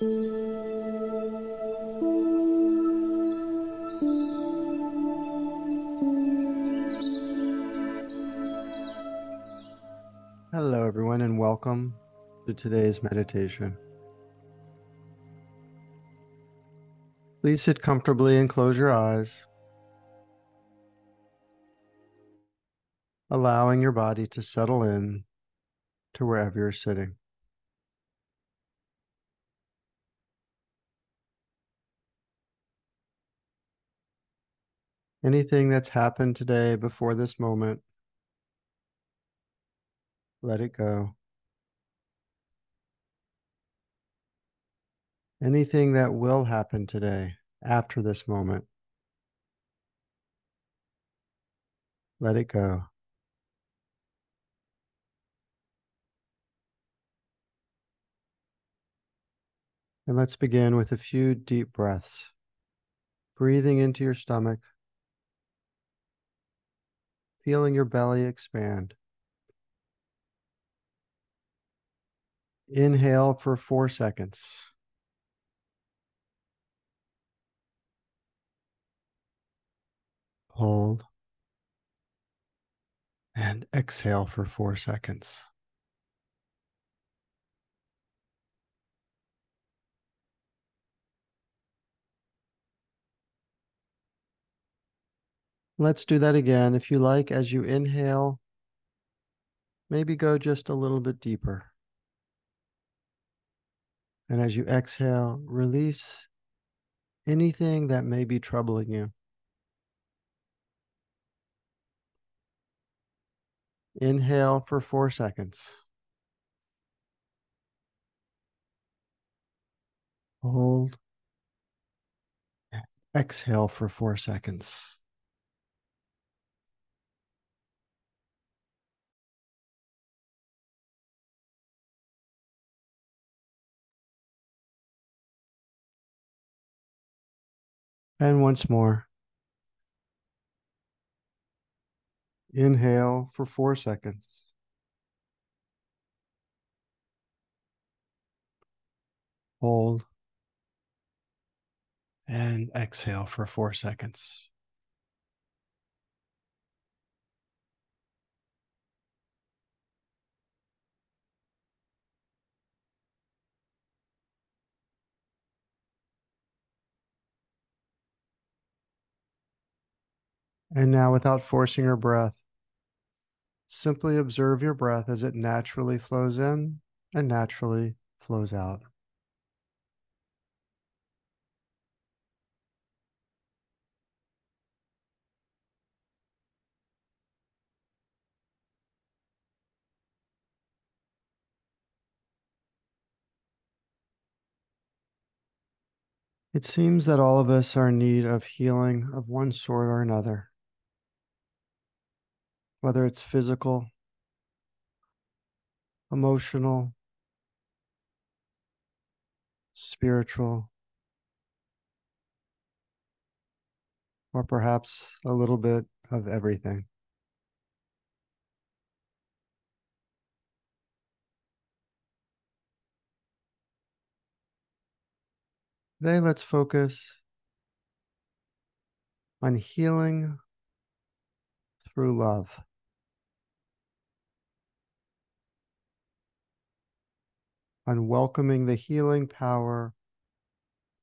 Hello, everyone, and welcome to today's meditation. Please sit comfortably and close your eyes, allowing your body to settle in to wherever you're sitting. Anything that's happened today before this moment, let it go. Anything that will happen today after this moment, let it go. And let's begin with a few deep breaths. Breathing into your stomach, feeling your belly expand. Inhale for four seconds. Hold. And exhale for four seconds. Let's do that again. If you like, as you inhale, maybe go just a little bit deeper. And as you exhale, release anything that may be troubling you. Inhale for four seconds. Hold. Exhale for four seconds. And once more. Inhale for four seconds. Hold. And exhale for four seconds. And now, without forcing your breath, simply observe your breath as it naturally flows in and naturally flows out. It seems that all of us are in need of healing of one sort or another, whether it's physical, emotional, spiritual, or perhaps a little bit of everything. Today, let's focus on healing through love. On welcoming the healing power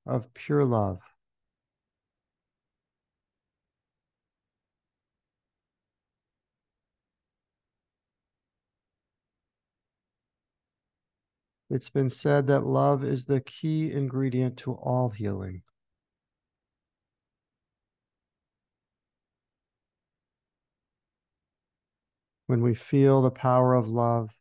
of pure love. It's been said that love is the key ingredient to all healing. When we feel the power of love,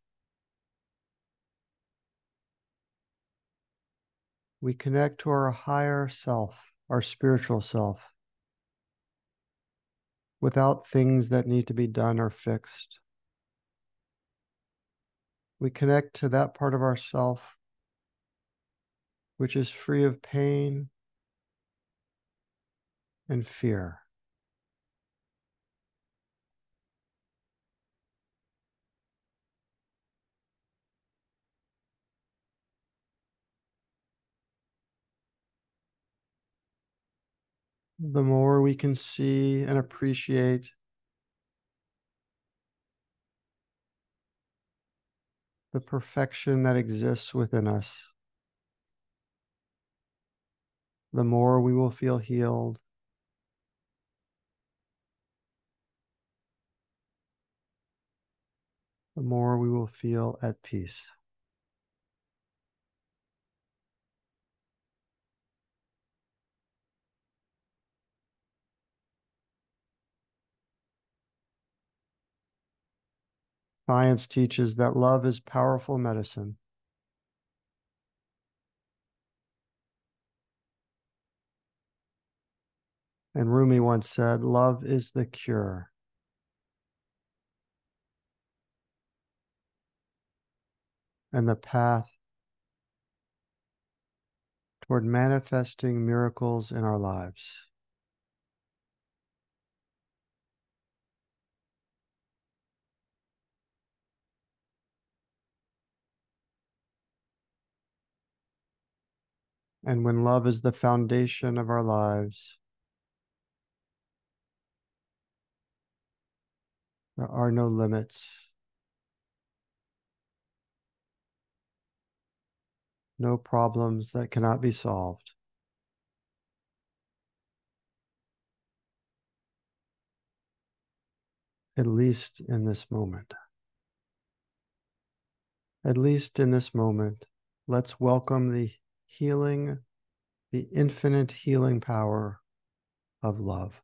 we connect to our higher self, our spiritual self, without things that need to be done or fixed we connect to that part of ourself which is free of pain and fear. The more we can see and appreciate the perfection that exists within us, the more we will feel healed. The more we will feel at peace. Science teaches that love is powerful medicine. And Rumi once said, Love is the cure. And the path toward manifesting miracles in our lives. And when love is the foundation of our lives, there are no limits, no problems that cannot be solved. At least in this moment. At least in this moment, let's welcome the healing, the infinite healing power of love.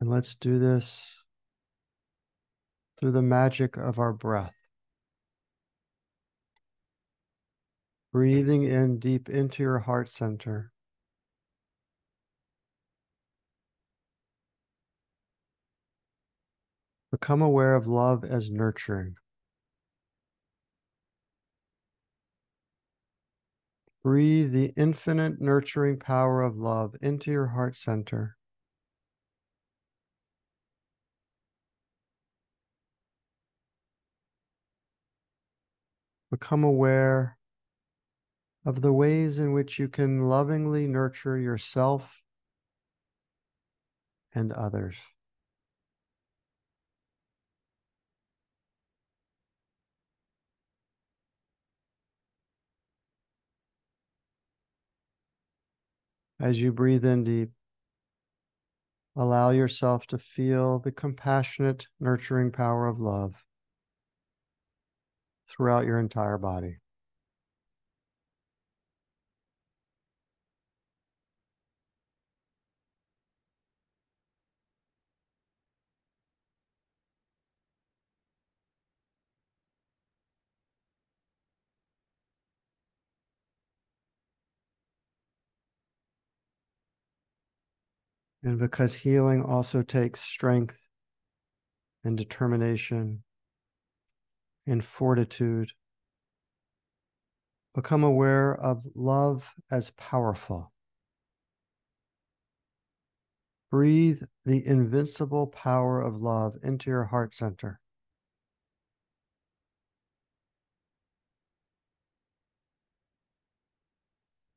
And let's do this through the magic of our breath. Breathing in deep into your heart center. Become aware of love as nurturing. Breathe the infinite nurturing power of love into your heart center. Become aware of the ways in which you can lovingly nurture yourself and others. As you breathe in deep, allow yourself to feel the compassionate, nurturing power of love throughout your entire body. And because healing also takes strength and determination and fortitude, become aware of love as powerful. Breathe the invincible power of love into your heart center.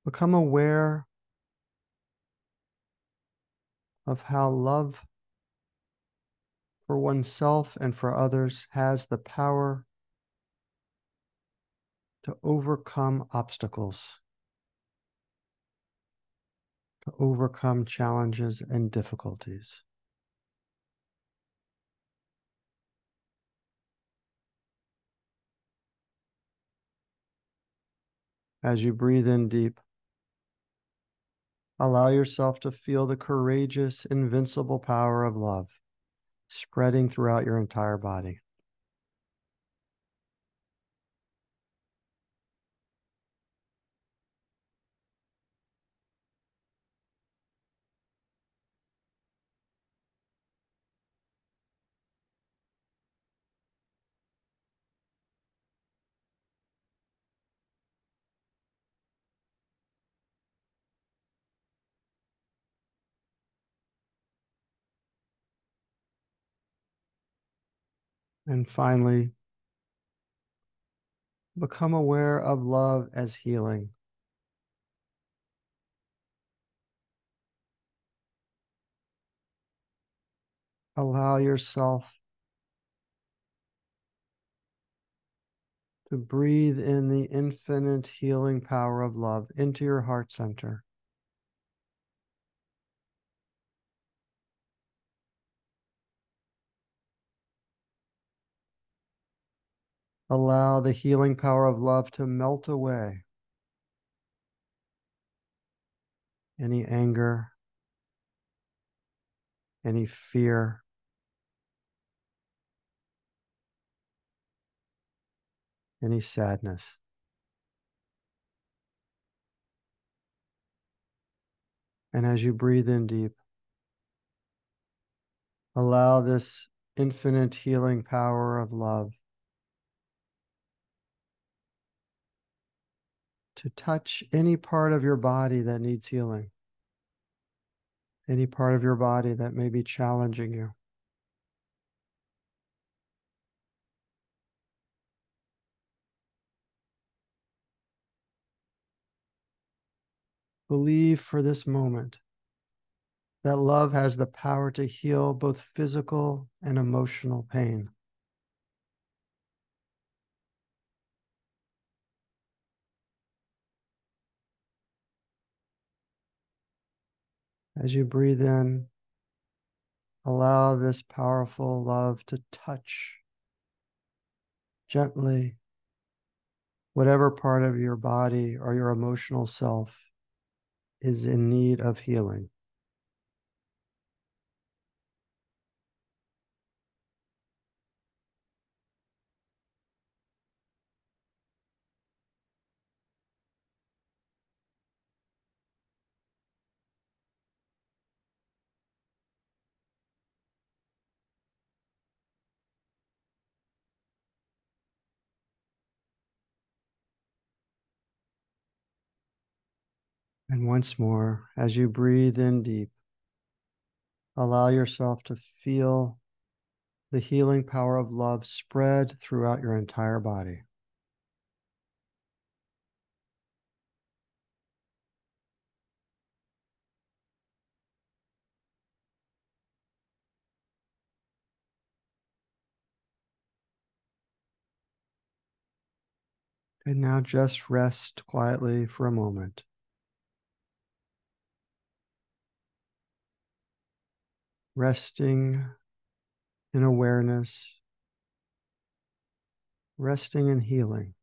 Become aware of how love for oneself and for others has the power to overcome obstacles, to overcome challenges and difficulties. As you breathe in deep, Allow yourself to feel the courageous, invincible power of love spreading throughout your entire body. And finally, become aware of love as healing. Allow yourself to breathe in the infinite healing power of love into your heart center. Allow the healing power of love to melt away any anger, any fear, any sadness. And as you breathe in deep, allow this infinite healing power of love to touch any part of your body that needs healing, any part of your body that may be challenging you. Believe for this moment that love has the power to heal both physical and emotional pain. As you breathe in, allow this powerful love to touch gently whatever part of your body or your emotional self is in need of healing. And once more, as you breathe in deep, allow yourself to feel the healing power of love spread throughout your entire body. And now just rest quietly for a moment. Resting in awareness, resting in healing.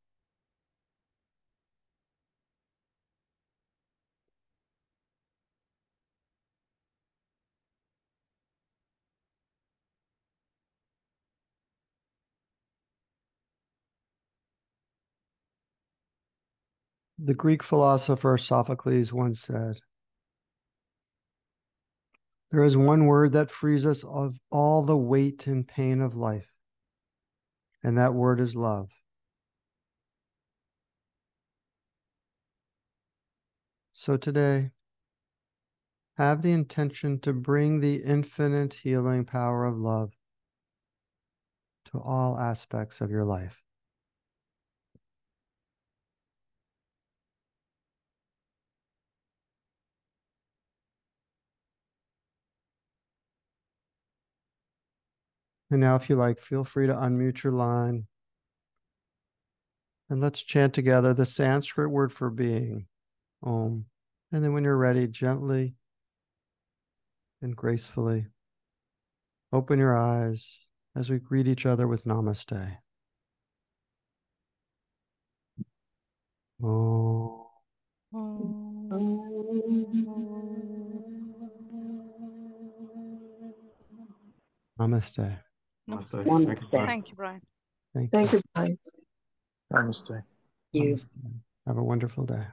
The Greek philosopher Sophocles once said, There is one word that frees us of all the weight and pain of life, and that word is love. So today, have the intention to bring the infinite healing power of love to all aspects of your life. And now, if you like, feel free to unmute your line. And let's chant together the Sanskrit word for being, Om. And then, when you're ready, gently and gracefully open your eyes as we greet each other with Namaste. Om. Namaste. Namaste. Namaste. Thank you, Brian. Thank you, Brian. Thank, Thank you, Brian. Namaste. You. Namaste. Have a wonderful day.